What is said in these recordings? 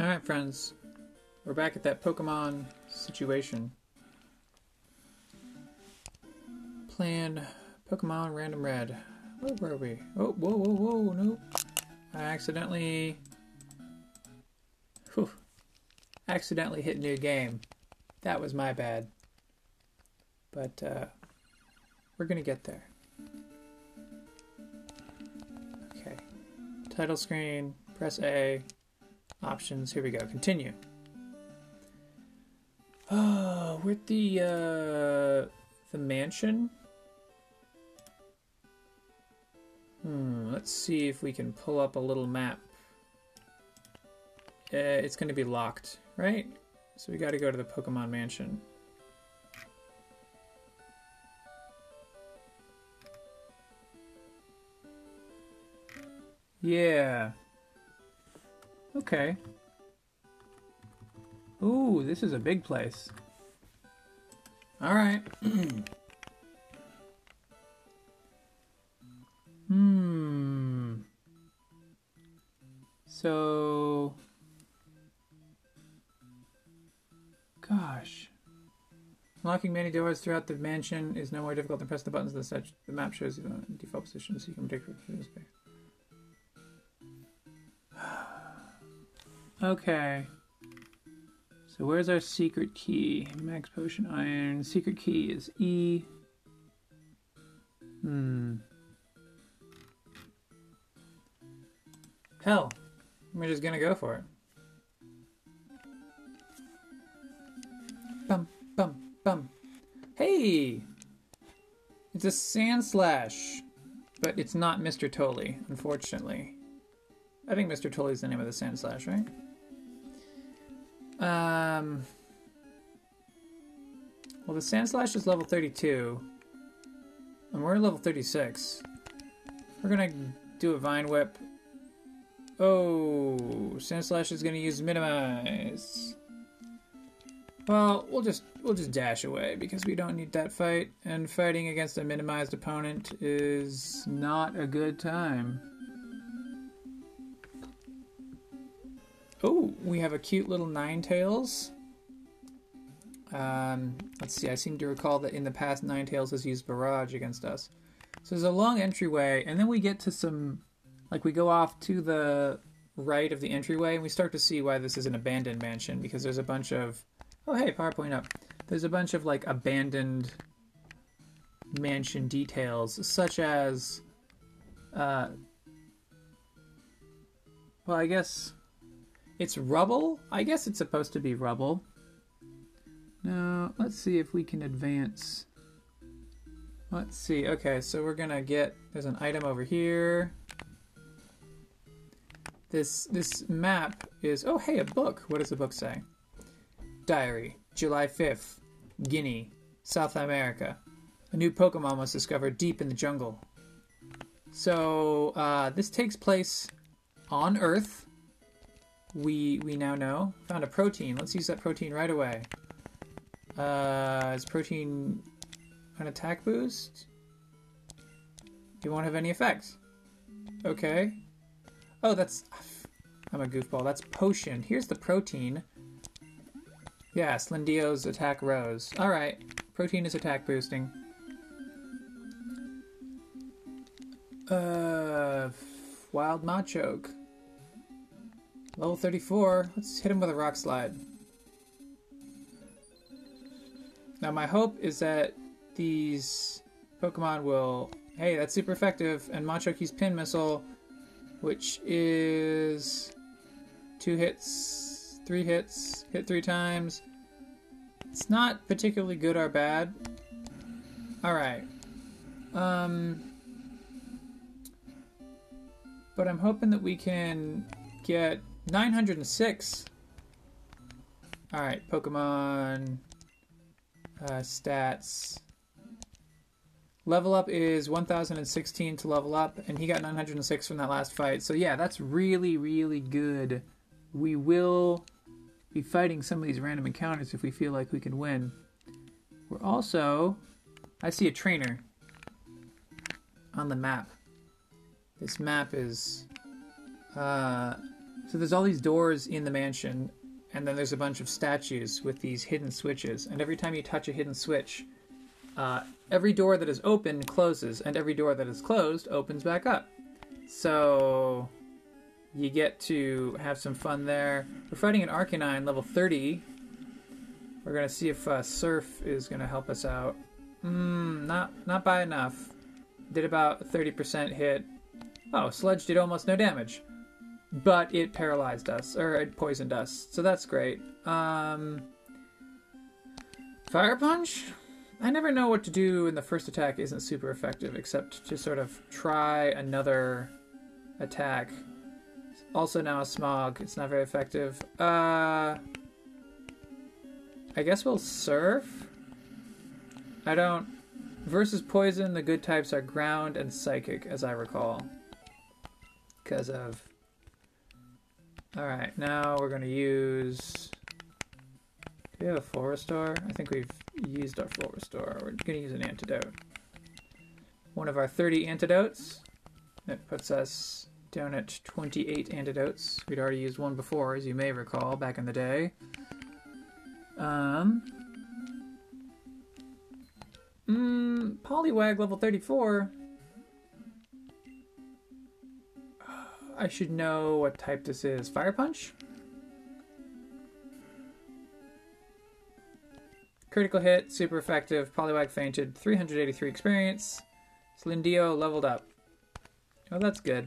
Alright, friends. We're back at that Pokemon situation. Plan Pokemon Random Red. Where were we? Oh, whoa, whoa, whoa, nope. I accidentally... Whew. Accidentally hit new game. That was my bad. But, uh, we're gonna get there. Okay. Title screen, press A, options, here we go, continue. Oh, we're at the, uh, the mansion? Hmm, let's see if we can pull up a little map. Uh, it's going to be locked, right? So we got to go to the Pokemon Mansion. Yeah. Okay. Ooh, this is a big place. All right. hmm. So. Gosh. Unlocking many doors throughout the mansion is no more difficult than pressing the buttons the set. The map shows you the default position so you can predict where space. Okay. So where's our secret key? Max potion iron. Secret key is E. Hmm. Hell, we're just gonna go for it. Bum, bum, bum. Hey! It's a Sandslash, but it's not Mr. Tully, unfortunately. I think Mr. Tully is the name of the Sandslash, right? Um. Well, the Sandslash is level 32, and we're level 36. We're gonna do a Vine Whip. Oh, Sandslash is gonna use Minimize. Well, we'll just we'll just dash away because we don't need that fight, and fighting against a minimized opponent is not a good time. Oh, we have a cute little Ninetales. Um, let's see, I seem to recall that in the past Ninetales has used Barrage against us. So there's a long entryway, and then we get to some, like we go off to the right of the entryway, and we start to see why this is an abandoned mansion, because there's a bunch of, oh hey, PowerPoint up. There's a bunch of like abandoned mansion details, such as, uh, well, I guess it's rubble? I guess it's supposed to be rubble. Now, let's see if we can advance. Let's see. Okay, so we're gonna get. There's an item over here. This this map is. Oh, hey, a book. What does the book say? Diary, July 5th, Guyana, South America. A new Pokemon was discovered deep in the jungle. So uh, this takes place on Earth we we now know. Found a protein. Let's use that protein right away. Uh, is protein an attack boost? You won't have any effects. Okay. Oh, that's... I'm a goofball. That's potion. Here's the protein. Yeah, Slindio's attack rose. Alright. Protein is attack boosting. Uh... Wild Machoke. Level 34. Let's hit him with a rock slide. Now my hope is that these Pokemon will... Hey, that's super effective. And Machoke's Pin Missile, which is... Two hits, three hits, hit three times. It's not particularly good or bad. Alright. Um... But I'm hoping that we can get 906. Alright, Pokemon uh, stats. Level up is 1016 to level up, and he got 906 from that last fight. So, yeah, that's really, really good. We will be fighting some of these random encounters if we feel like we can win. We're also. I see a trainer on the map. This map is uh, So there's all these doors in the mansion, and then there's a bunch of statues with these hidden switches. And every time you touch a hidden switch, uh, every door that is open closes, and every door that is closed opens back up. So you get to have some fun there. We're fighting an Arcanine level 30. We're gonna see if uh, Surf is gonna help us out. Hmm, not not by enough. Did about 30% hit. Oh, Sludge did almost no damage. But it paralyzed us, or it poisoned us, so that's great. Um, Fire Punch? I never know what to do when the first attack isn't super effective, except to sort of try another attack. Also now a Smog, it's not very effective. Uh, I guess we'll Surf? I don't... Versus Poison, the good types are Ground and Psychic, as I recall. Because of Alright, now we're going to use... Do we have a full restore? I think we've used our full restore. We're going to use an antidote. One of our 30 antidotes. That puts us down at 28 antidotes. We'd already used one before, as you may recall, back in the day. Um... Mmm, Poliwag level 34 I should know what type this is. Fire Punch? Critical hit, super effective. Poliwag fainted, 383 experience. Slindio leveled up. Oh, that's good.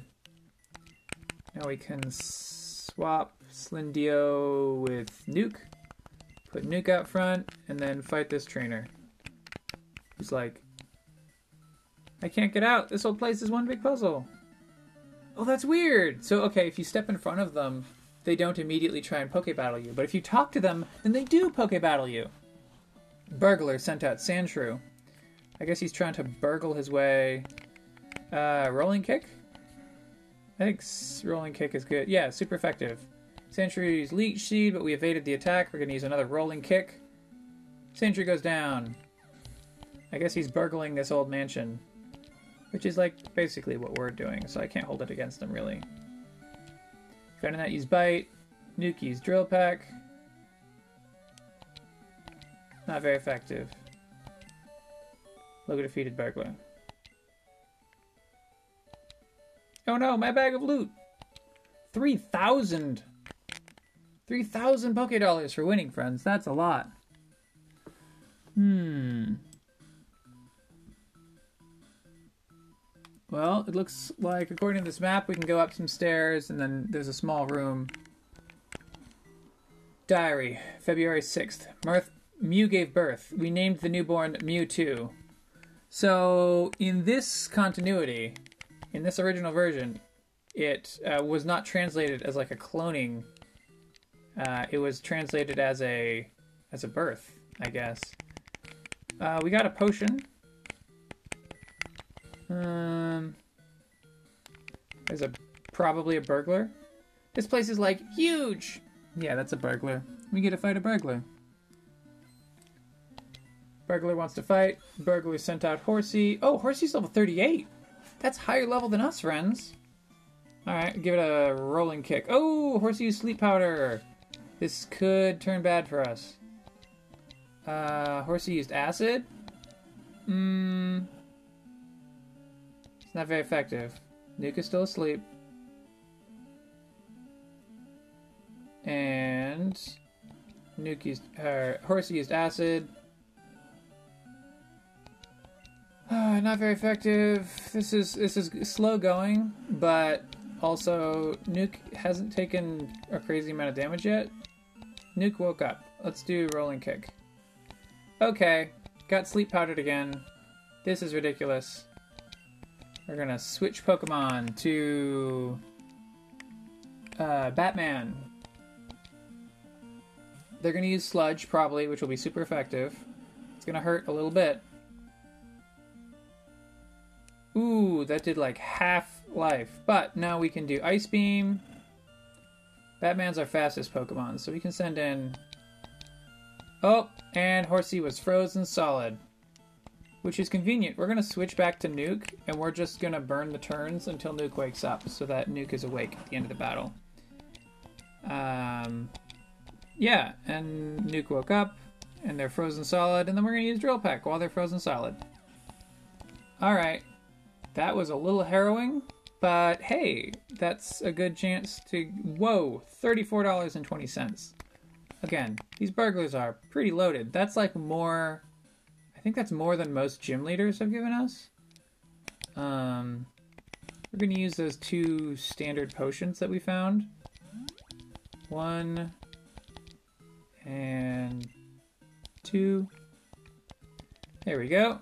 Now we can swap Slindio with Nuke. Put Nuke out front, and then fight this trainer. He's like, I can't get out. This whole place is one big puzzle. Oh, that's weird. So, okay, if you step in front of them, they don't immediately try and poke battle you. But if you talk to them, then they do poke battle you. Burglar sent out Sandshrew. I guess he's trying to burgle his way. Uh, rolling kick? I think rolling kick is good. Yeah, super effective. Sandshrew used Leech Seed, but we evaded the attack. We're going to use another rolling kick. Sandshrew goes down. I guess he's burgling this old mansion. Which is like basically what we're doing, so I can't hold it against them really. Venonat use Bite. Nuki's Drill Peck. Not very effective. At defeated Burglar. Oh no, my bag of loot! 3,000! 3,000 Poké Dollars for winning, friends. That's a lot. Hmm. Well, it looks like, according to this map, we can go up some stairs and then there's a small room. Diary, February 6th. Mirth, Mew gave birth. We named the newborn Mewtwo. So, in this continuity, in this original version, it uh, was not translated as like a cloning. Uh, it was translated as a as a birth, I guess. Uh, we got a potion um, there's a probably a burglar. This place is like huge. Yeah, that's a burglar. We get to fight a burglar. Burglar wants to fight. Burglar sent out Horsea. Oh, Horsea's level 38. That's higher level than us, friends. Alright, give it a rolling kick. Oh, Horsea used sleep powder. This could turn bad for us. Uh, Horsea used acid. Mmm. Not very effective. Nuke is still asleep. And Nuke used Horsea used acid. Uh, not very effective. This is this is slow going, but also Nuke hasn't taken a crazy amount of damage yet. Nuke woke up. Let's do rolling kick. Okay, got sleep powdered again. This is ridiculous. We're gonna switch Pokemon to uh, Batman. They're gonna use Sludge probably, which will be super effective. It's gonna hurt a little bit. Ooh, that did like half life. But now we can do Ice Beam. Batman's our fastest Pokemon, so we can send in. Oh, and Horsea was frozen solid which is convenient. We're going to switch back to Nuke, and we're just going to burn the turns until Nuke wakes up, so that Nuke is awake at the end of the battle. Um, yeah, and Nuke woke up, and they're frozen solid, and then we're gonna use Drill Peck while they're frozen solid. Alright. That was a little harrowing, but hey, that's a good chance to. Whoa, $34.20. Again, these burglars are pretty loaded. That's like more. Think that's more than most gym leaders have given us. Um, we're going to use those two standard potions that we found. One and two. There we go.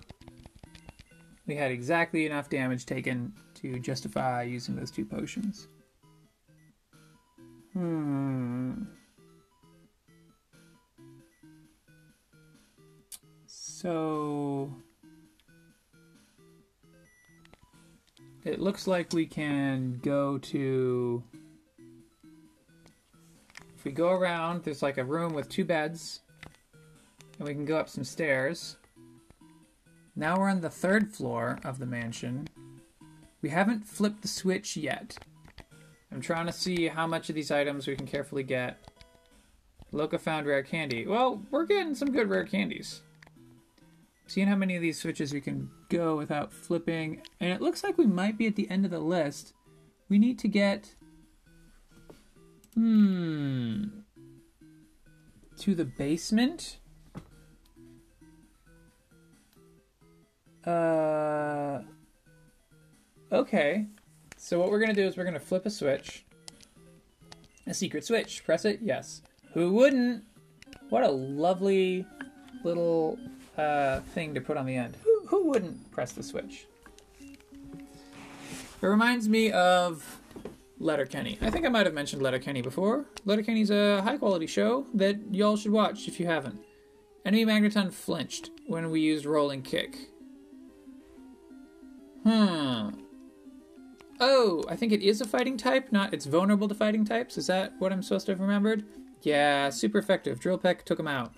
We had exactly enough damage taken to justify using those two potions. Hmm. So it looks like we can go to if we go around there's like a room with two beds and we can go up some stairs. Now we're on the third floor of the mansion. We haven't flipped the switch yet. I'm trying to see how much of these items we can carefully get. Loca found rare candy. Well we're getting some good rare candies seeing how many of these switches we can go without flipping. And it looks like we might be at the end of the list. We need to get. Hmm. To the basement? Uh. Okay. So what we're to do is we're to flip a switch. A secret switch. Press it? Yes. Who wouldn't? What a lovely little uh, thing to put on the end. Who, who wouldn't press the switch? It reminds me of Letterkenny. I think I might have mentioned Letterkenny before. Letterkenny's a high quality show that y'all should watch if you haven't. Enemy Magneton flinched when we used Rolling Kick. Hmm. Oh, I think it is a fighting type, not it's vulnerable to fighting types. Is that what I'm supposed to have remembered? Yeah, super effective. Drill Peck took him out.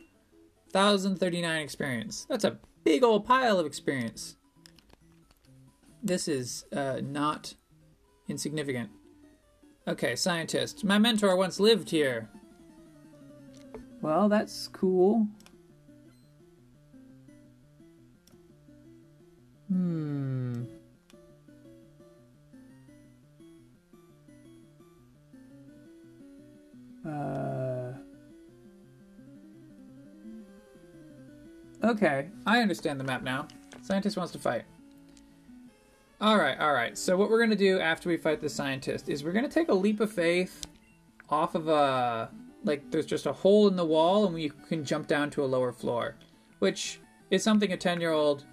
1039 experience. That's a big old pile of experience. This is uh, not insignificant. Okay, scientist. My mentor once lived here. Well, that's cool. Hmm. Uh. Okay, I understand the map now. Scientist wants to fight. Alright, alright. So what we're gonna do after we fight the scientist is we're gonna take a leap of faith off of a like there's just a hole in the wall and we can jump down to a lower floor. Which is something a ten year old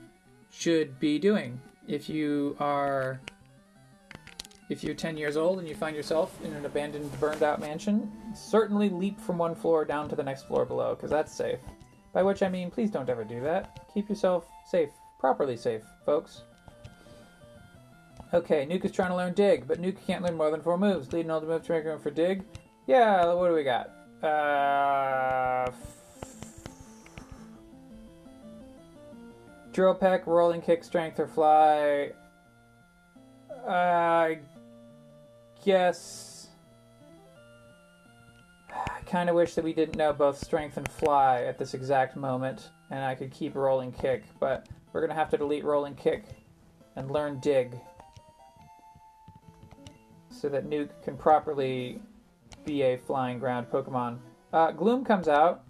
should be doing. If you are if you're 10 years old and you find yourself in an abandoned, burned out mansion, certainly leap from one floor down to the next floor below, because that's safe. By which I mean, please don't ever do that. Keep yourself safe, properly safe, folks. Okay, Nuke is trying to learn Dig, but Nuke can't learn more than four moves. Lead an ultimate move to make room for Dig. Yeah, what do we got? Uh, drill peck, rolling kick, strength, or fly. I guess kind of wish that we didn't know both strength and fly at this exact moment, and I could keep rolling kick, but we're to have to delete rolling kick and learn dig so that Nuke can properly be a flying ground Pokemon. Uh, Gloom comes out.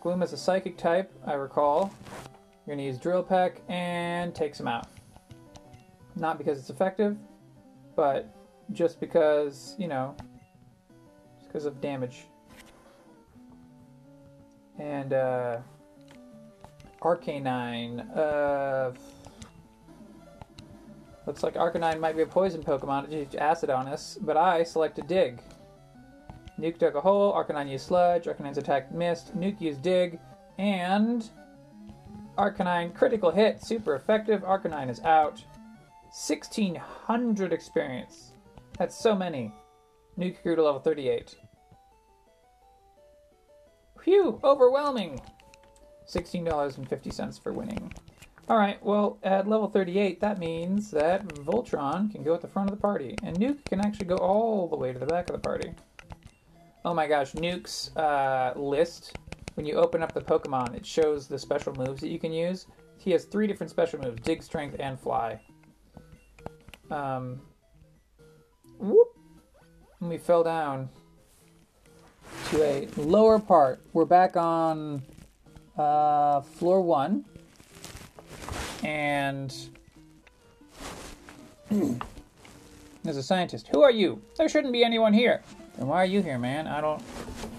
Gloom is a psychic type, I recall. You're to use Drill Peck and takes him out. Not because it's effective, but just because, you know, just because of damage and uh, Arcanine. Uh, looks like Arcanine might be a poison Pokemon. It used acid on us, but I selected Dig. Nuke dug a hole. Arcanine used Sludge. Arcanine's attack missed. Nuke used Dig, and Arcanine critical hit, super effective. Arcanine is out. 1600 experience. That's so many. Nuke grew to level 38. Phew, overwhelming! $16.50 for winning. Alright, well, at level 38, that means that Voltron can go at the front of the party, and Nuke can actually go all the way to the back of the party. Oh my gosh, Nuke's uh, list. When you open up the Pokemon, it shows the special moves that you can use. He has three different special moves: Dig, Strength, and Fly. Um, whoop. And we fell down to a lower part. We're back on uh, floor one, and there's a scientist. Who are you? There shouldn't be anyone here. Then why are you here, man? I don't.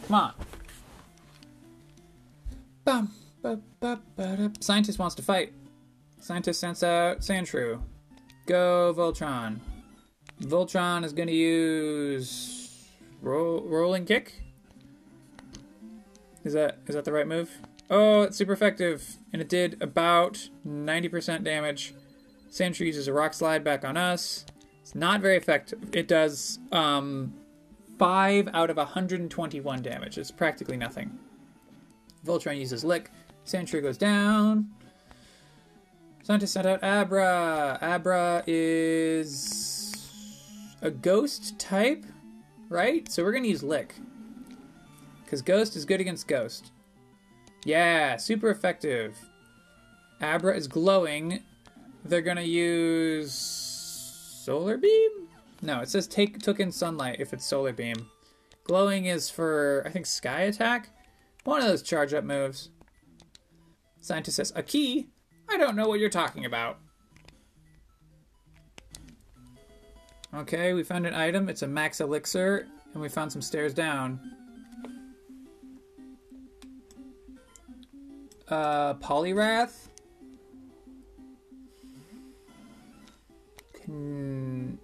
Come on. Bum, ba, ba, ba. Scientist wants to fight. Scientist sends out Sandshrew. Go, Voltron. Voltron is going to use roll, rolling kick. Is that is that the right move? Oh, it's super effective, and it did about 90% damage. Sandshrew uses a rock slide back on us. It's not very effective. It does um, 5 out of 121 damage. It's practically nothing. Voltron uses Lick. Sandshrew goes down. Scientist sent out Abra. Abra is a ghost type, right? So we're going to use Lick. Because Ghost is good against Ghost. Yeah, super effective. Abra is glowing. They're to use Solar Beam? No, it says take took in sunlight if it's Solar Beam. Glowing is for, I think, Sky Attack? One of those charge up moves. Scientist says, A key? I don't know what you're talking about. Okay, we found an item. It's a max elixir, and we found some stairs down. Uh, Poliwrath. Can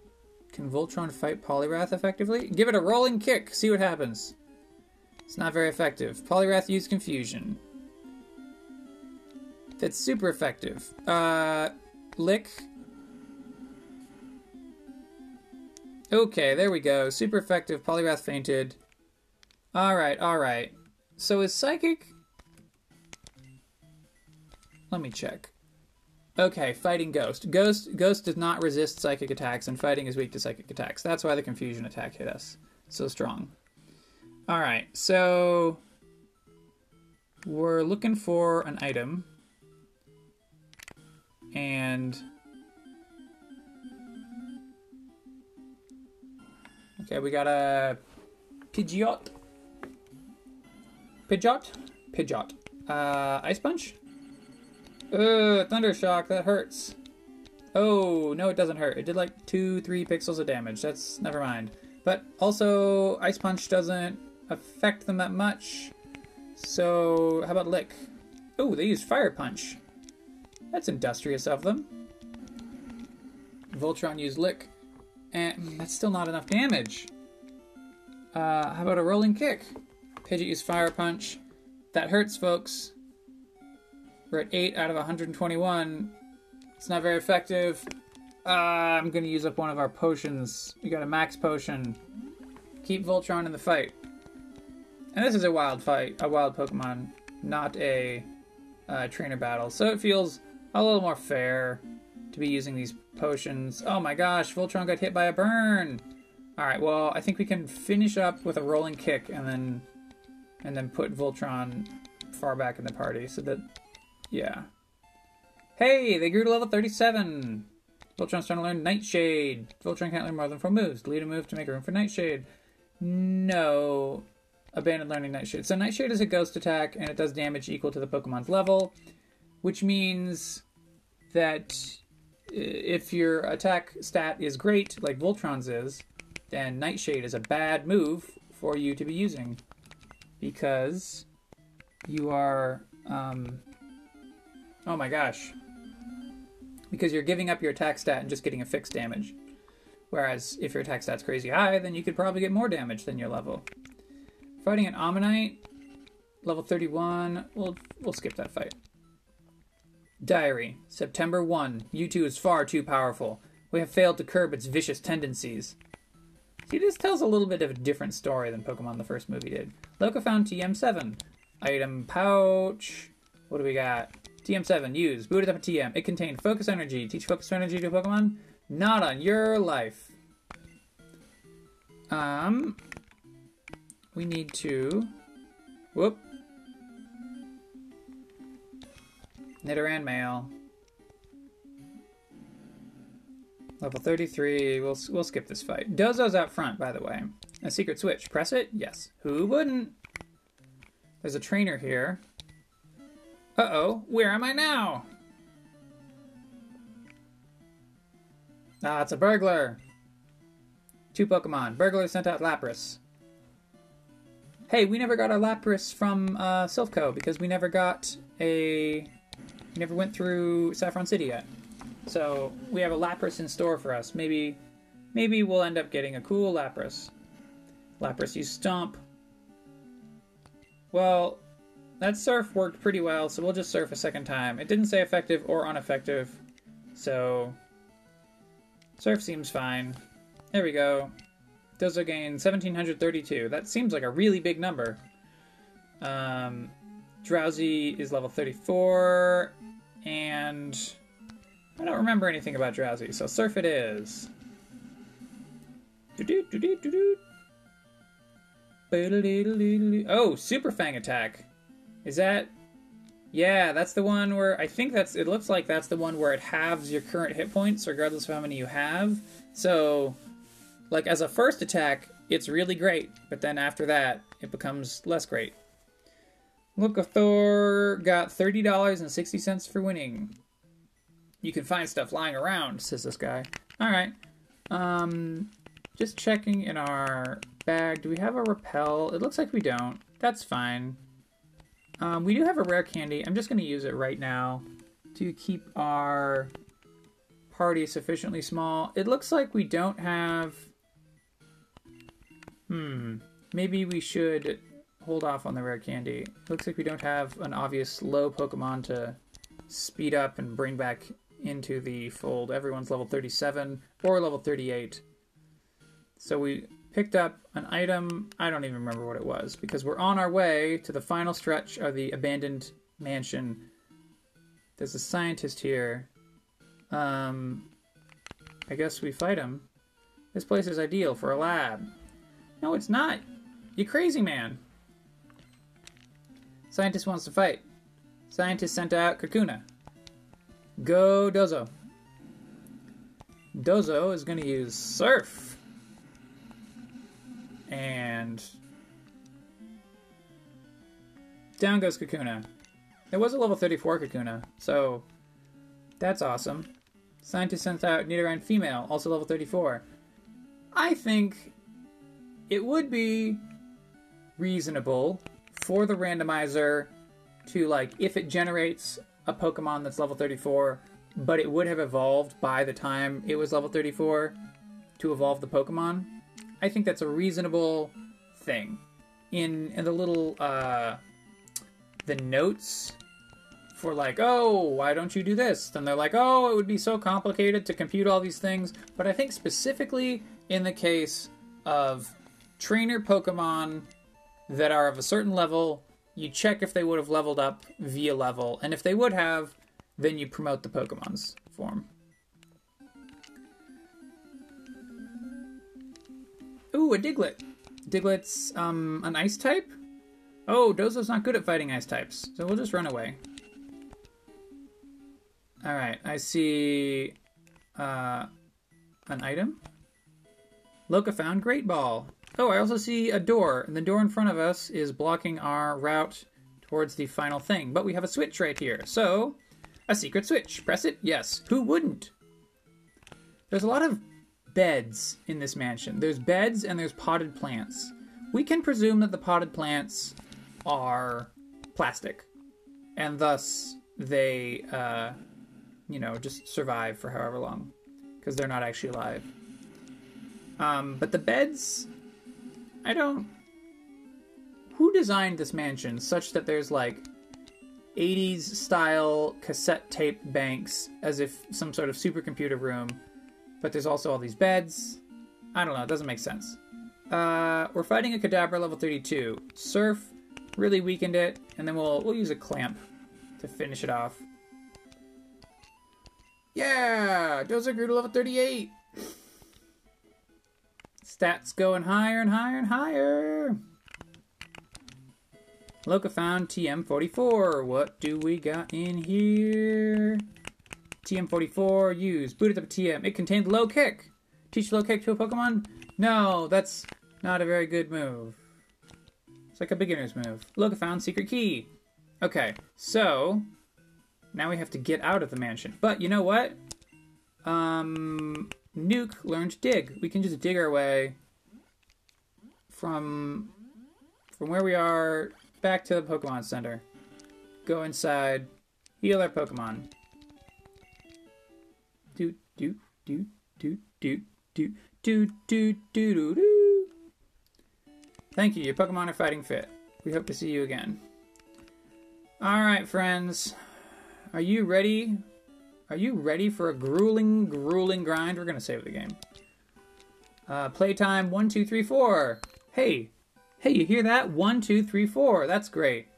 can Voltron fight Poliwrath effectively? Give it a rolling kick. See what happens. It's not very effective. Poliwrath used confusion. That's super effective. Uh, lick. Okay, there we go. Super effective. Poliwrath fainted. Alright, alright. So is Psychic... Let me check. Okay, fighting Ghost. Ghost Ghost does not resist psychic attacks, and fighting is weak to psychic attacks. That's why the confusion attack hit us so strong. Alright, so... We're looking for an item. And... Okay, we got a Pidgeot. Pidgeot? Pidgeot. Uh, Ice Punch? Thunder Shock, that hurts. Oh, no, it doesn't hurt. It did like two, three pixels of damage. That's never mind. But also, Ice Punch doesn't affect them that much. So, how about Lick? Oh, they use Fire Punch. That's industrious of them. Voltron used Lick. And that's still not enough damage. Uh, how about a Rolling Kick? Pidgeot used Fire Punch. That hurts, folks. We're at 8 out of 121. It's not very effective. Uh, I'm going to use up one of our potions. We got a max potion. Keep Voltron in the fight. And this is a wild fight, a wild Pokemon, not a uh, trainer battle. So it feels a little more fair to be using these potions. Oh my gosh, Voltron got hit by a burn! Alright, well, I think we can finish up with a rolling kick and then and then put Voltron far back in the party so that yeah. Hey, they grew to level 37. Voltron's trying to learn Nightshade. Voltron can't learn more than four moves. Delete a move to make room for Nightshade. No. Abandon learning Nightshade. So Nightshade is a ghost attack, and it does damage equal to the Pokemon's level, which means that if your attack stat is great, like Voltron's is, then Nightshade is a bad move for you to be using. Because you are um, Oh my gosh. Because you're giving up your attack stat and just getting a fixed damage. Whereas if your attack stat's crazy high, then you could probably get more damage than your level. Fighting an Omanyte, level 31, we'll, we'll skip that fight. Diary, September 1. Mewtwo is far too powerful. We have failed to curb its vicious tendencies. See, this tells a little bit of a different story than Pokemon the first movie did. Loka found TM7. Item pouch. What do we got? TM7, use. Booted up a TM. It contained focus energy. Teach focus energy to Pokemon? Not on your life. Um, we need to. Whoop. Nidoran male. Level 33. We'll, we'll skip this fight. Dozo's out front, by the way. A secret switch. Press it? Yes. Who wouldn't? There's a trainer here. Uh-oh. Where am I now? Ah, it's a burglar. Two Pokemon. Burglar sent out Lapras. Hey, we never got our Lapras from uh, Silph Co. because we never got a... We never went through Saffron City yet. So we have a Lapras in store for us. Maybe, maybe we'll end up getting a cool Lapras. Lapras use Stomp. Well, that surf worked pretty well, so we'll just surf a second time. It didn't say effective or ineffective, so surf seems fine. There we go. Dozo gain 1732. That seems like a really big number. Um, Drowzee is level 34, and I don't remember anything about Drowzee, so Surf it is. Oh, Super Fang attack. Is that? Yeah, that's the one where I think that's. It looks like that's the one where it halves your current hit points regardless of how many you have. So, like as a first attack, it's really great, but then after that, it becomes less great. Look Thor got thirty dollars and sixty cents for winning you can find stuff lying around, says this guy. All right. Um, just checking in our bag. Do we have a repel? It looks like we don't. That's fine. Um, we do have a rare candy. I'm just going to use it right now to keep our party sufficiently small. It looks like we don't have... Hmm. Maybe we should hold off on the rare candy. Looks like we don't have an obvious low Pokemon to speed up and bring back into the fold. Everyone's level 37 or level 38. So we picked up an item. I don't even remember what it was because we're on our way to the final stretch of the abandoned mansion. There's a scientist here. Um, I guess we fight him. This place is ideal for a lab. No, it's not. You crazy man. Scientist wants to fight. Scientist sent out Kakuna. Go Dozo. Dozo is going to use Surf. And down goes Kakuna. It was a level 34 Kakuna, so that's awesome. Scientist sent out Nidoran female, also level 34. I think it would be reasonable for the randomizer to like if it generates a Pokemon that's level 34, but it would have evolved by the time it was level 34 to evolve the Pokemon. I think that's a reasonable thing. In in the little uh, the notes for like, oh, why don't you do this? Then they're like, oh, it would be so complicated to compute all these things. But I think specifically in the case of trainer Pokemon that are of a certain level you check if they would have leveled up via level, and if they would have, then you promote the Pokemon's form. Ooh, a Diglett. Diglett's um, an ice type? Oh, Dozo's not good at fighting ice types, so we'll just run away. Alright, I see uh, an item. Loka found Great Ball. Oh, I also see a door, and the door in front of us is blocking our route towards the final thing. But we have a switch right here. So, a secret switch. Press it? Yes. Who wouldn't? There's a lot of beds in this mansion. There's beds and there's potted plants. We can presume that the potted plants are plastic, and thus they, uh, you know, just survive for however long because they're not actually alive. Um, but the beds I don't. Who designed this mansion such that there's like 80s style cassette tape banks as if some sort of supercomputer room, but there's also all these beds? I don't know, it doesn't make sense. Uh, we're fighting a Kadabra level 32. Surf really weakened it, and then we'll we'll use a clamp to finish it off. Yeah, Dozer grew to level 38. Stats going higher and higher and higher. Loca found TM44. What do we got in here? TM44, use. Booted up TM. It contained low kick. Teach low kick to a Pokemon? No, that's not a very good move. It's like a beginner's move. Loca found secret key. Okay, so now we have to get out of the mansion. But you know what? Um, Nuke learned dig. We can just dig our way from from where we are back to the Pokemon Center. Go inside, heal our Pokemon. Do do do do do do do do do do. Thank you. Your Pokemon are fighting fit. We hope to see you again. All right, friends. Are you ready? Are you ready for a grueling, grueling grind? We're gonna save the game. Uh, playtime one, two, three, four. Hey, hey, you hear that? One, two, three, four. That's great.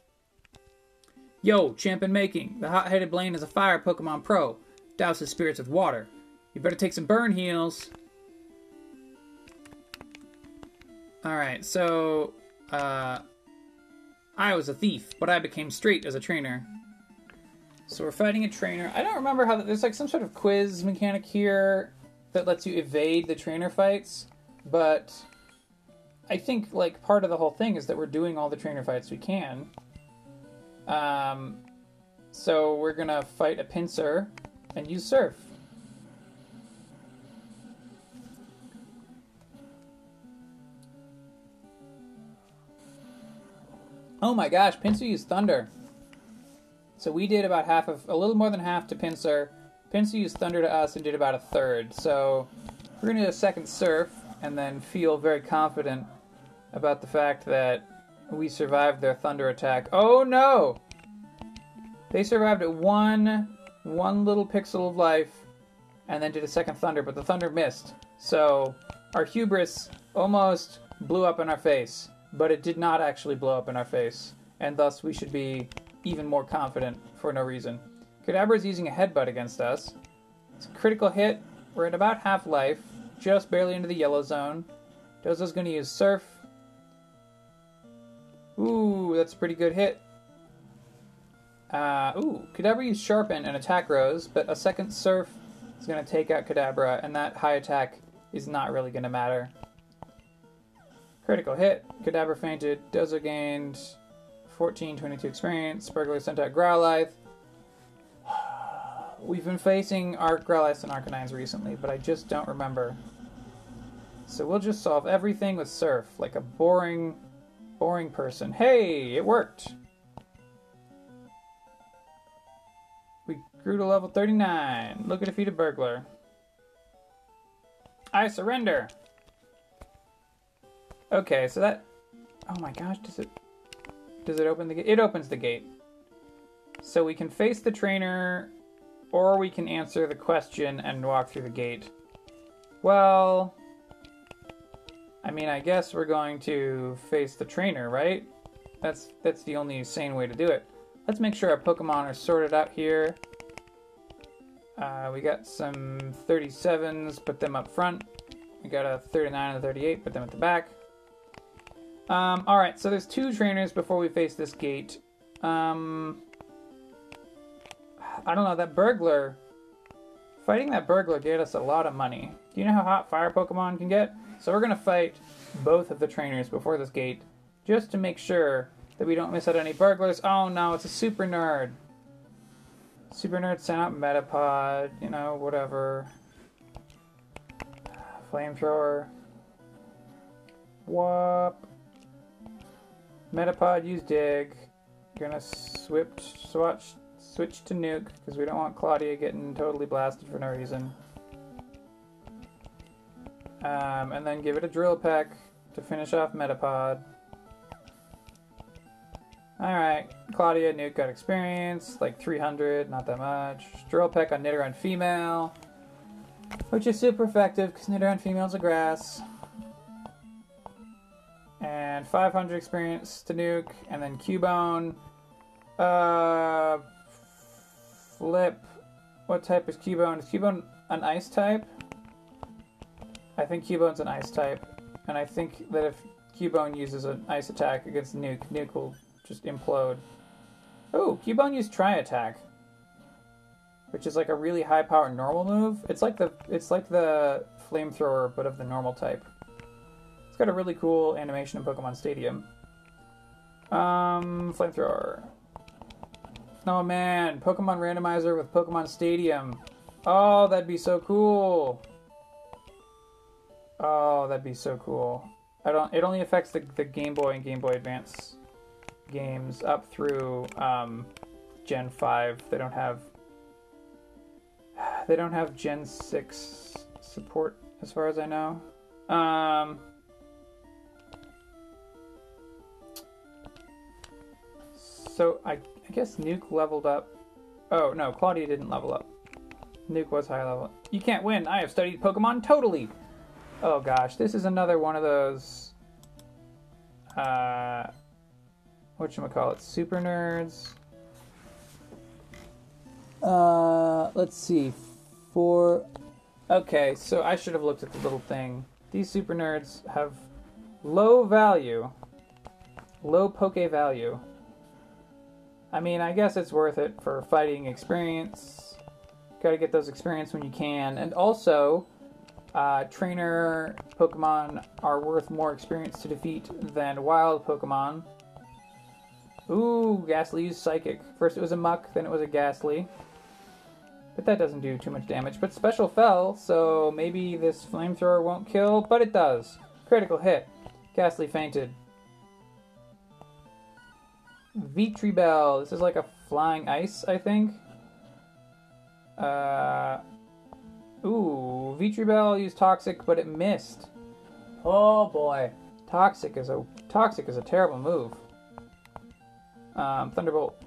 Yo, champ in making. The hot-headed Blaine is a fire Pokemon pro. Douses spirits with water. You better take some burn heals. Alright, so, uh, I was a thief, but I became straight as a trainer. So we're fighting a trainer. I don't remember how, there's like some sort of quiz mechanic here that lets you evade the trainer fights, but I think like part of the whole thing is that we're doing all the trainer fights we can. Um, so we're gonna fight a Pinsir and use Surf. Oh my gosh, Pinsir used Thunder. So we did about half of, a little more than half to Pinsir. Pinsir used Thunder to us and did about a third. So we're gonna do a second Surf and then feel very confident about the fact that we survived their Thunder attack. Oh no! They survived at one, one little pixel of life and then did a second Thunder, but the Thunder missed. So our hubris almost blew up in our face but it did not actually blow up in our face, and thus we should be even more confident for no reason. Kadabra is using a headbutt against us. It's a critical hit. We're at about half life, just barely into the yellow zone. Dozo's going to use Surf. Ooh, that's a pretty good hit. Uh, ooh, Kadabra used Sharpen and Attack Rose, but a second Surf is going to take out Kadabra, and that high attack is not really going to matter. Critical hit. Kadabra fainted. Dozo gained 14, 22 experience. Burglar sent out Growlithe. We've been facing Arc Growlithe and Arcanines recently, but I just don't remember. So we'll just solve everything with Surf, like a boring, boring person. Hey, it worked! We grew to level 39. Look at defeat a burglar. I surrender! Okay, so that. Oh my gosh, does it. Does it open the gate? It opens the gate. So we can face the trainer, or we can answer the question and walk through the gate. Well. I mean, I guess we're going to face the trainer, right? That's that's the only sane way to do it. Let's make sure our Pokemon are sorted out here. Uh, we got some 37s, put them up front. We got a 39 and a 38, put them at the back. Um, alright, so there's two trainers before we face this gate. Um, I don't know, that burglar. Fighting that burglar gave us a lot of money. Do you know how hot fire Pokemon can get? So we're gonna fight both of the trainers before this gate, just to make sure that we don't miss out any burglars. Oh no, it's a super nerd. Super nerd sent out Metapod, you know, whatever. Flamethrower. Whoop. Metapod, use Dig. Gonna switch, swatch, switch to Nuke because we don't want Claudia getting totally blasted for no reason. Um, and then give it a Drill Peck to finish off Metapod. Alright, Claudia, Nuke got experience, like 300, not that much. Drill Peck on Nidoran Female, which is super effective because Nidoran Female's a grass and 500 experience to nuke, and then Cubone. Uh, flip. What type is Cubone? Is Cubone an ice type? I think Cubone's an ice type, and I think that if Cubone uses an ice attack against Nuke, Nuke will just implode. Oh, Cubone used Tri Attack, which is like a really high power normal move. It's like the it's like the flamethrower, but of the normal type. Got a really cool animation in Pokemon Stadium. Um, flamethrower. Oh man, Pokemon Randomizer with Pokemon Stadium. Oh, that'd be so cool. Oh, that'd be so cool. I don't. It only affects the, the Game Boy and Game Boy Advance games up through um, Gen Five. They don't have. They don't have Gen Six support, as far as I know. Um, so I, I guess Nuke leveled up. Oh no, Claudia didn't level up. Nuke was high level. You can't win. I have studied Pokemon totally. Oh gosh, this is another one of those. Uh, what you call it? Super nerds. Uh, let's see. For okay, so I should have looked at the little thing. These super nerds have low value, low poke value. I mean, I guess it's worth it for fighting experience. Got to get those experience when you can, and also uh, trainer Pokemon are worth more experience to defeat than wild Pokemon. Ooh, Gastly used Psychic. First it was a Muk, then it was a Gastly. But that doesn't do too much damage. But Special fell, so maybe this Flamethrower won't kill, but it does. Critical hit. Gastly fainted. Victreebel. This is like a flying ice, I think. Uh, Ooh, Victreebel used Toxic, but it missed. Oh boy, Toxic is a Toxic is a terrible move. Um, Thunderbolt.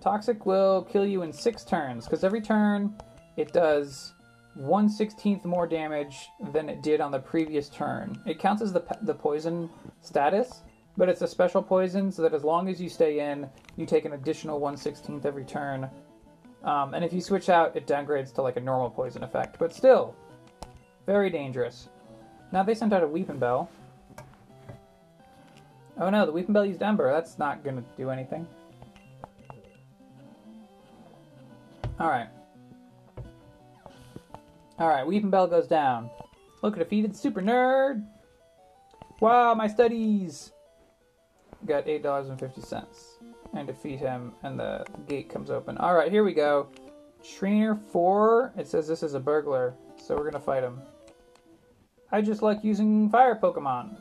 Toxic will kill you in six turns because every turn it does one sixteenth more damage than it did on the previous turn. It counts as the the poison status, but it's a special poison, so that as long as you stay in, you take an additional one sixteenth every turn um, and if you switch out, it downgrades to like a normal poison effect. But still, very dangerous. Now they sent out a Weepinbell. Oh no, the Weepinbell used Ember. That's not gonna do anything. Alright. Alright, Weepinbell goes down. Look, defeated Super Nerd! Wow, my studies! Got $8.50 and defeat him, and the gate comes open. All right, here we go. Trainer 4, it says this is a burglar, so we're going to fight him. I just like using fire Pokemon.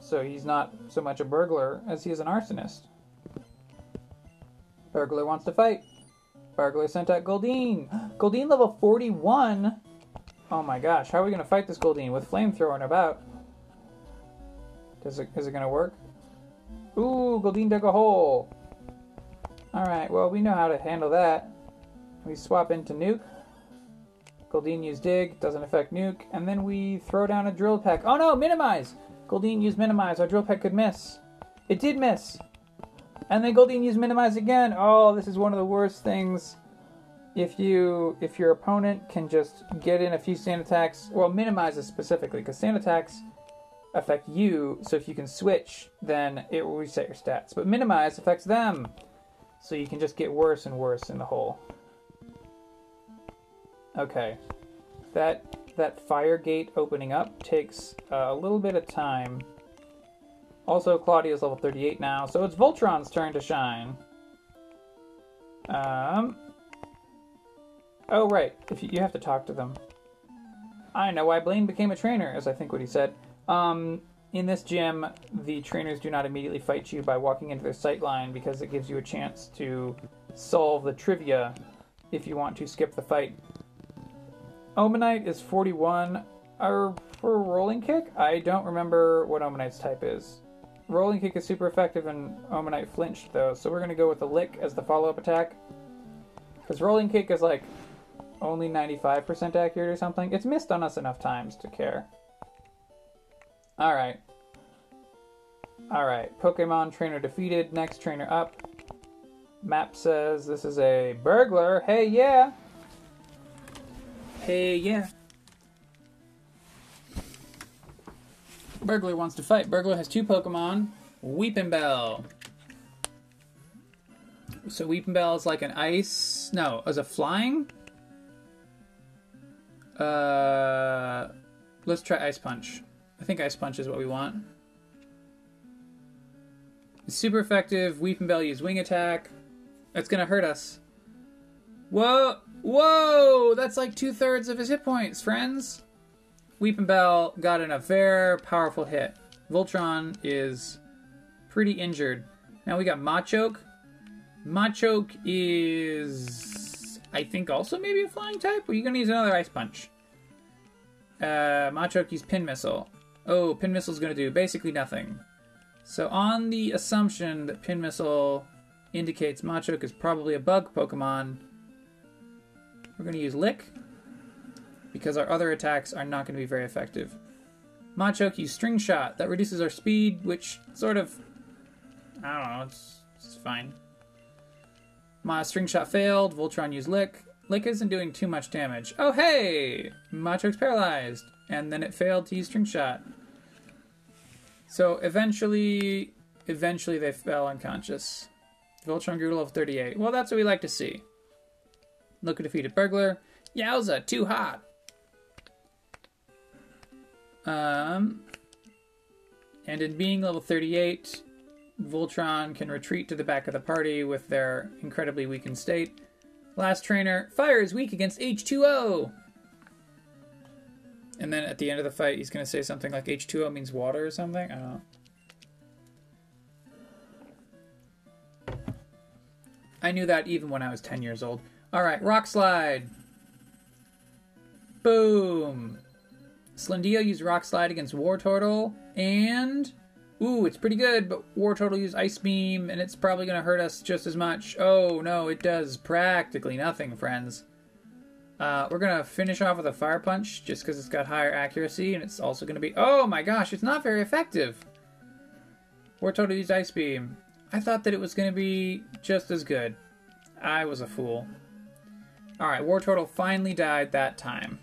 So he's not so much a burglar as he is an arsonist. Burglar wants to fight. Burglar sent out Goldeen. Goldeen level 41? Oh my gosh, how are we going to fight this Goldeen with Flamethrower and about? Does it, is it going to work? Ooh, Goldeen dug a hole. Alright, well, we know how to handle that. We swap into Nuke. Goldeen used Dig, doesn't affect Nuke. And then we throw down a Drill Peck. Oh no, Minimize! Goldeen used Minimize. Our Drill Peck could miss. It did miss. And then Goldeen used Minimize again. Oh, this is one of the worst things. If you, if your opponent can just get in a few stand attacks, well, minimizes specifically, because stand attacks affect you, so if you can switch, then it will reset your stats. But minimize affects them, so you can just get worse and worse in the hole. Okay, that that fire gate opening up takes a little bit of time. Also, Claudia's level 38 now, so it's Voltron's turn to shine. Um. Oh, right. If you, you have to talk to them. I know why Blaine became a trainer, as I think what he said. Um, in this gym, the trainers do not immediately fight you by walking into their sight line because it gives you a chance to solve the trivia if you want to skip the fight. Omanyte is 41. Or for Rolling Kick, I don't remember what Omanyte's type is. Rolling Kick is super effective and Omanyte flinched though, so we're to go with the Lick as the follow up attack. Because Rolling Kick is like only 95% accurate or something. It's missed on us enough times to care. Alright. Alright. Pokemon trainer defeated. Next trainer up. Map says this is a burglar. Hey, yeah. Hey, yeah. Burglar wants to fight. Burglar has two Pokemon. Weepinbell. So Weepinbell is like an ice. No, as a flying. Uh, let's try Ice Punch. I think Ice Punch is what we want. It's super effective. Weepinbell use wing attack. That's gonna hurt us. Whoa! Whoa! That's like two thirds of his hit points, friends. Weepinbell got in a very powerful hit. Voltron is pretty injured. Now we got Machoke. Machoke is, I think, also maybe a flying type. Are you gonna use another Ice Punch? Uh, Machoke used Pin Missile. Oh, Pin Missile's gonna do basically nothing. So on the assumption that Pin Missile indicates Machoke is probably a bug Pokemon, we're gonna use Lick because our other attacks are not gonna be very effective. Machoke used String Shot. That reduces our speed, which sort of, I don't know, it's, it's fine. My String Shot failed. Voltron used Lick. Lick isn't doing too much damage. Oh, hey! Machoke's paralyzed. And then it failed to use String Shot. So eventually, eventually they fell unconscious. Voltron grew to level 38. Well, that's what we like to see. Look at defeated Burglar. Yowza, too hot. Um, and in being level 38, Voltron can retreat to the back of the party with their incredibly weakened state. Last trainer, fire is weak against H2O. And then at the end of the fight, he's going to say something like H2O means water or something. I don't know. I knew that even when I was 10 years old. All right, Rock Slide. Boom. Slendio used Rock Slide against Wartortle, and ooh, it's pretty good, but Wartortle used Ice Beam, and it's probably to hurt us just as much. Oh no, it does practically nothing, friends. Uh, we're going to finish off with a Fire Punch, just because it's got higher accuracy, and it's also going to be... Oh my gosh, it's not very effective! Wartortle used Ice Beam. I thought that it was going to be just as good. I was a fool. Alright, Wartortle finally died that time.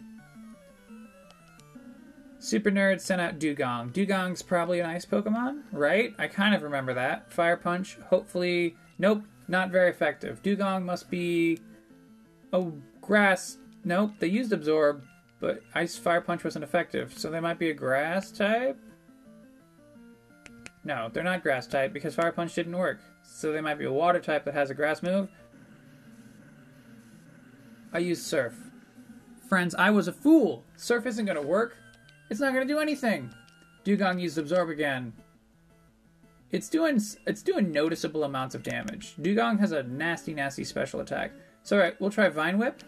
Super Nerd sent out Dewgong. Dewgong's probably an ice Pokemon, right? I kind of remember that. Fire Punch, hopefully. Nope, not very effective. Dewgong must be. Oh, grass. Nope, they used Absorb, but Ice Fire Punch wasn't effective, so they might be a grass type? No, they're not grass type because Fire Punch didn't work. So they might be a water type that has a grass move. I used Surf. Friends, I was a fool. Surf isn't to work. It's not to do anything. Dewgong used Absorb again. It's doing it's doing noticeable amounts of damage. Dewgong has a nasty, nasty special attack. So alright, we'll try Vine Whip.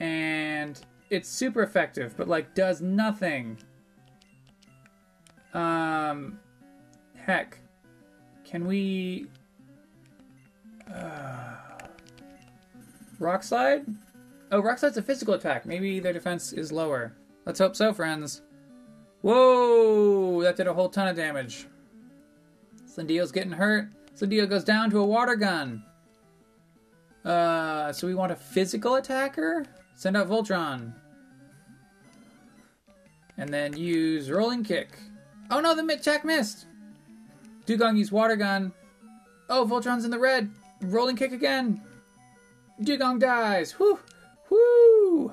And it's super effective, but like does nothing. Um heck. Can we uh, Rock Slide? Oh, Rock Slide's a physical attack. Maybe their defense is lower. Let's hope so, friends. Whoa! That did a whole ton of damage. Slendio's getting hurt. Slendio goes down to a water gun. Uh, so we want a physical attacker? Send out Voltron. And then use Rolling Kick. Oh no, the attack missed! Dewgong used Water Gun. Oh, Voltron's in the red. Rolling Kick again. Dewgong dies. Whoo! Whoo!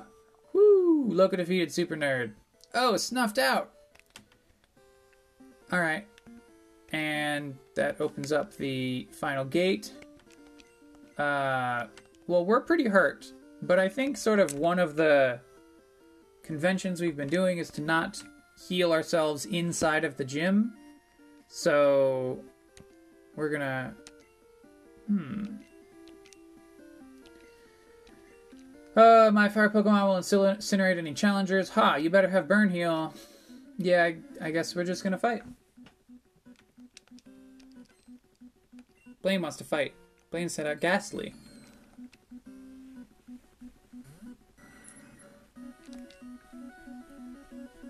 Woo! Loco defeated Super Nerd. Oh, snuffed out. Alright. And that opens up the final gate. Uh, well, we're pretty hurt. But I think sort of one of the conventions we've been doing is to not heal ourselves inside of the gym. So we're gonna. Hmm. Uh, my fire Pokemon will incinerate any challengers. Ha, you better have burn heal. Yeah, I, I guess we're just gonna fight. Blaine wants to fight. Blaine set out Gastly.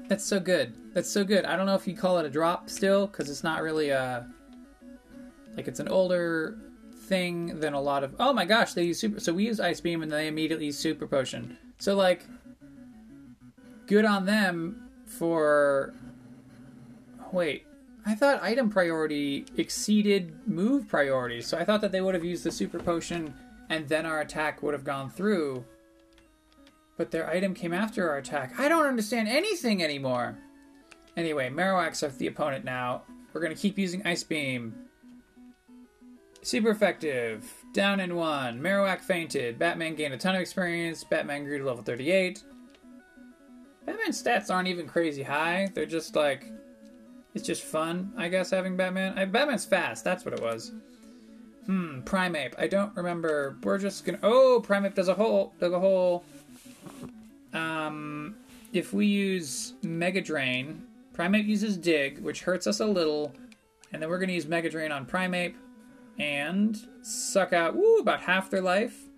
That's so good. That's so good. I don't know if you call it a drop still, because it's not really a... Like, it's an older thing than a lot of. Oh my gosh, they use super. So we use ice beam and they immediately use super potion. So like, good on them for. Wait, I thought item priority exceeded move priority, so I thought that they would have used the super potion and then our attack would have gone through. But their item came after our attack. I don't understand anything anymore. Anyway, Marowak's are the opponent now. We're gonna keep using Ice Beam. Super effective. Down in one. Marowak fainted. Batman gained a ton of experience. Batman grew to level 38. Batman's stats aren't even crazy high. They're just like it's just fun, I guess, having Batman. I, Batman's fast. That's what it was. Hmm, Primeape. I don't remember. We're just gonna. Oh, Primeape does a hole. Does a hole. Um, if we use Mega Drain, Primeape uses Dig, which hurts us a little, and then we're gonna use Mega Drain on Primeape and suck out woo about half their life.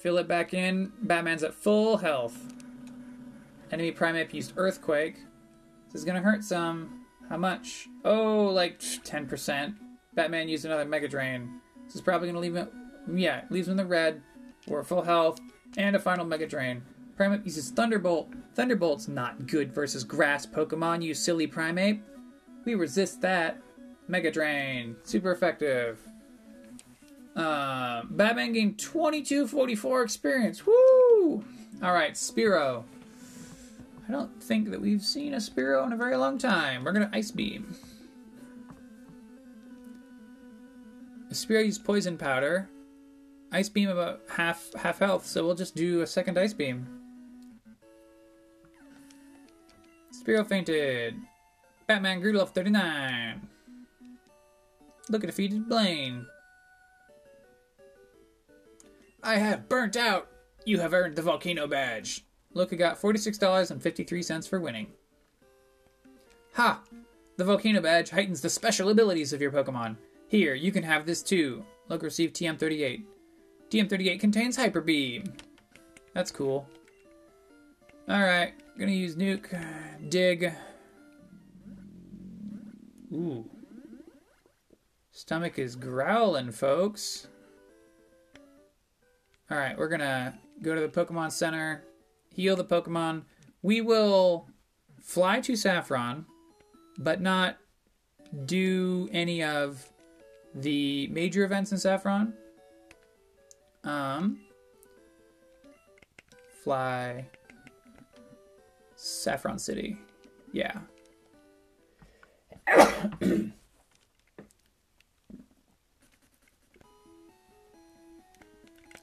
Fill it back in. Batman's at full health. Enemy Primeape used Earthquake. This is gonna hurt some. How much? Oh, like 10%. Batman used another Mega Drain. This is probably gonna leave him. Yeah, leaves him in the red. We're full health. And a final Mega Drain. Primeape uses Thunderbolt. Thunderbolt's not good versus grass Pokemon, you silly Primeape. We resist that. Mega Drain. Super effective. Uh, Batman gained 2244 experience. Woo! Alright, Spearow. I don't think that we've seen a Spearow in a very long time. We're gonna Ice Beam. Spearow used Poison Powder. Ice Beam about half half health, so we'll just do a second Ice Beam. Spearow fainted. Batman level 39. Look at defeated Blaine. I have burnt out. You have earned the volcano badge. Luca got $46.53 for winning. Ha! The Volcano Badge heightens the special abilities of your Pokemon. Here, you can have this too. Luca received TM38. TM38 contains Hyper Beam. That's cool. Alright, gonna use Nuke. Dig. Ooh. Stomach is growling, folks. Alright, we're gonna go to the Pokemon Center heal the Pokemon. We will fly to Saffron, but not do any of the major events in Saffron. Um, fly Saffron City. Yeah.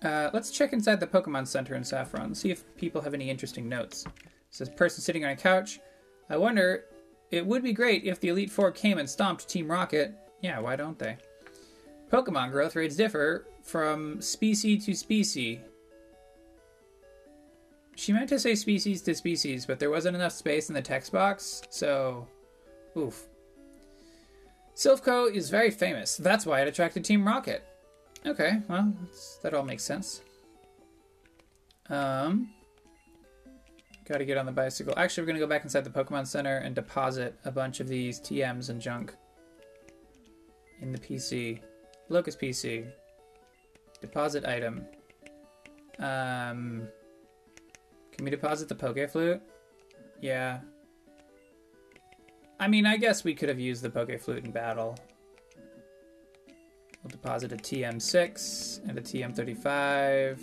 Uh, let's check inside the Pokemon Center in Saffron, see if people have any interesting notes. It says person sitting on a couch. I wonder, it would be great if the Elite Four came and stomped Team Rocket. Yeah, why don't they? Pokemon growth rates differ from species to species. She meant to say species to species, but there wasn't enough space in the text box, so. Oof. Silph Co is very famous. That's why it attracted Team Rocket. Okay, well, that all makes sense. Um, got to get on the bicycle. Actually, we're to go back inside the Pokemon Center and deposit a bunch of these TMs and junk in the PC. Locust PC. Deposit item. Um, can we deposit the Poke Flute? Yeah. I mean, I guess we could have used the Poke Flute in battle. We'll deposit a TM6 and a TM35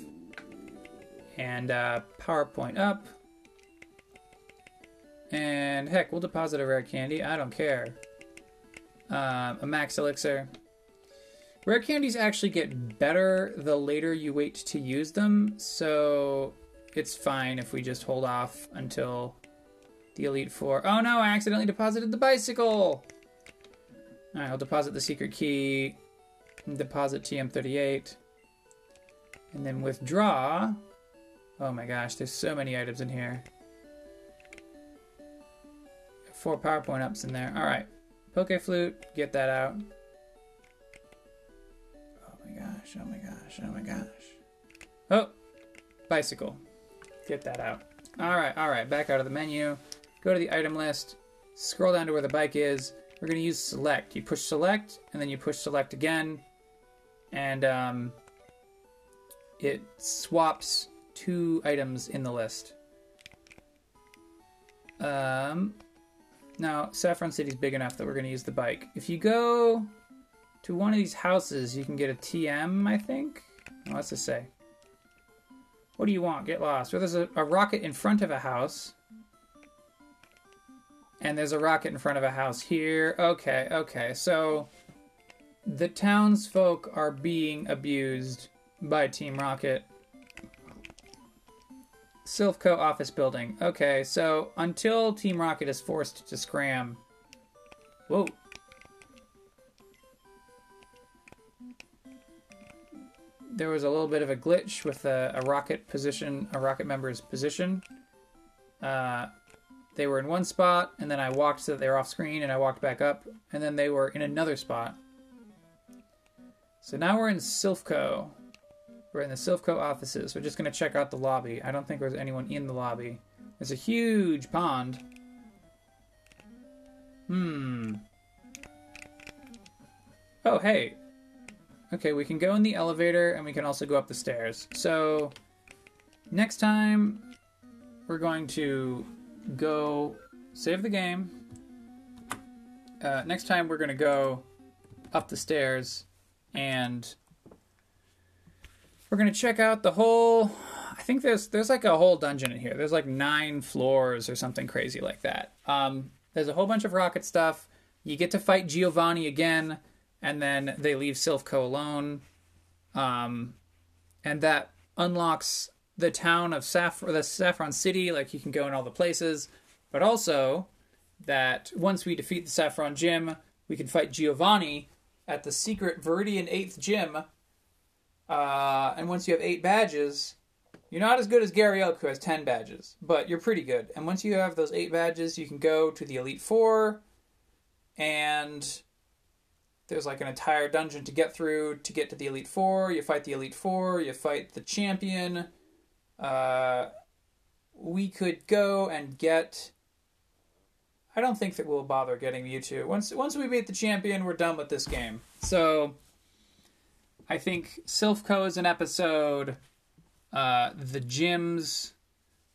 and uh, PowerPoint up. And heck, we'll deposit a rare candy. I don't care. Um, a max elixir. Rare candies actually get better the later you wait to use them, so it's fine if we just hold off until the Elite Four. Oh no, I accidentally deposited the bicycle! Alright, I'll deposit the secret key deposit TM38, and then withdraw. Oh my gosh, there's so many items in here. Four PowerPoint ups in there. All right, Poke Flute, get that out. Oh my gosh, oh my gosh, oh my gosh. Oh, bicycle, get that out. All right, all right, back out of the menu. Go to the item list, scroll down to where the bike is. We're gonna use select. You push select, and then you push select again and um, it swaps two items in the list. Um, Now, Saffron City's big enough that we're to use the bike. If you go to one of these houses, you can get a TM, I think. What's this say? What do you want? Get lost. Well, there's a, a rocket in front of a house. And there's a rocket in front of a house here. Okay, okay. So the townsfolk are being abused by Team Rocket. Silph Co office building. Okay, so until Team Rocket is forced to scram. Whoa. There was a little bit of a glitch with a, a rocket position, a rocket member's position. Uh, they were in one spot, and then I walked so that they were off screen, and I walked back up, and then they were in another spot. So now we're in Silph Co. We're in the Silph Co offices. We're just going to check out the lobby. I don't think there's anyone in the lobby. There's a huge pond. Hmm. Oh, hey. Okay, we can go in the elevator and we can also go up the stairs. So, next time we're going to go save the game. Uh, next time we're going to go up the stairs and we're gonna check out the whole. I think there's there's like a whole dungeon in here. There's like nine floors or something crazy like that. Um, there's a whole bunch of rocket stuff. You get to fight Giovanni again, and then they leave Silph Co alone. Um, and that unlocks the town of Saff- the Saffron City. Like you can go in all the places, but also that once we defeat the Saffron Gym, we can fight Giovanni at the secret Viridian Eighth Gym uh, and once you have eight badges, you're not as good as Gary Oak, who has 10 badges, but you're pretty good. And once you have those eight badges, you can go to the Elite Four, and there's like an entire dungeon to get through to get to the Elite Four. You fight the Elite Four, you fight the champion. Uh, we could go and get. I don't think that we'll bother getting Mewtwo. Once once we beat the champion, we're done with this game. So I think Silph Co is an episode. Uh, the gyms,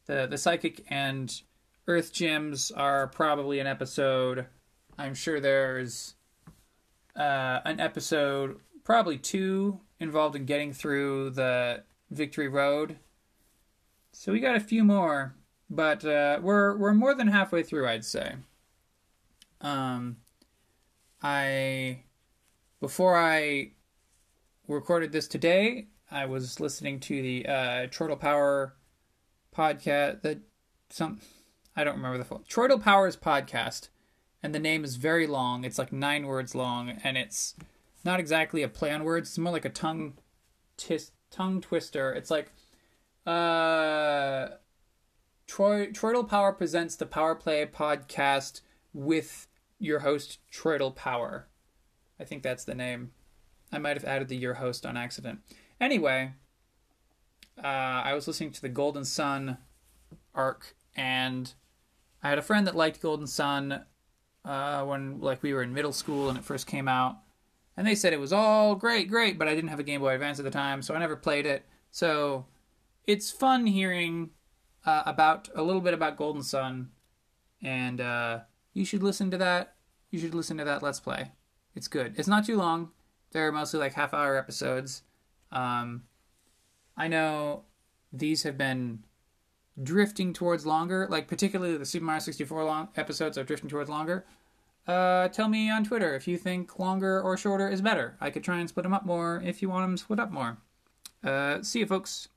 the the psychic and Earth gyms are probably an episode. I'm sure there's uh, an episode, probably two, involved in getting through the Victory Road. So we got a few more, but uh, we're we're more than halfway through, I'd say. Um, I before I recorded this today. I was listening to the uh, Troidal Power podcast. That some I don't remember the full Troidal Powers podcast, and the name is very long. It's like nine words long, and it's not exactly a play on words. It's more like a tongue tis, tongue twister. It's like uh, Troy Troidal Power presents the Power Play podcast with your host Troidal Power. I think that's the name. I might have added the your host on accident. Anyway, uh, I was listening to the Golden Sun arc, and I had a friend that liked Golden Sun uh, when like we were in middle school and it first came out, and they said it was all great, great, but I didn't have a Game Boy Advance at the time, so I never played it. So it's fun hearing uh, about a little bit about Golden Sun, and uh, you should listen to that. You should listen to that Let's Play. It's good. It's not too long. They're mostly like half hour episodes. Um, I know these have been drifting towards longer, like particularly the Super Mario 64 long episodes are drifting towards longer. Uh, tell me on Twitter if you think longer or shorter is better. I could try and split them up more if you want them split up more. Uh, see you, folks.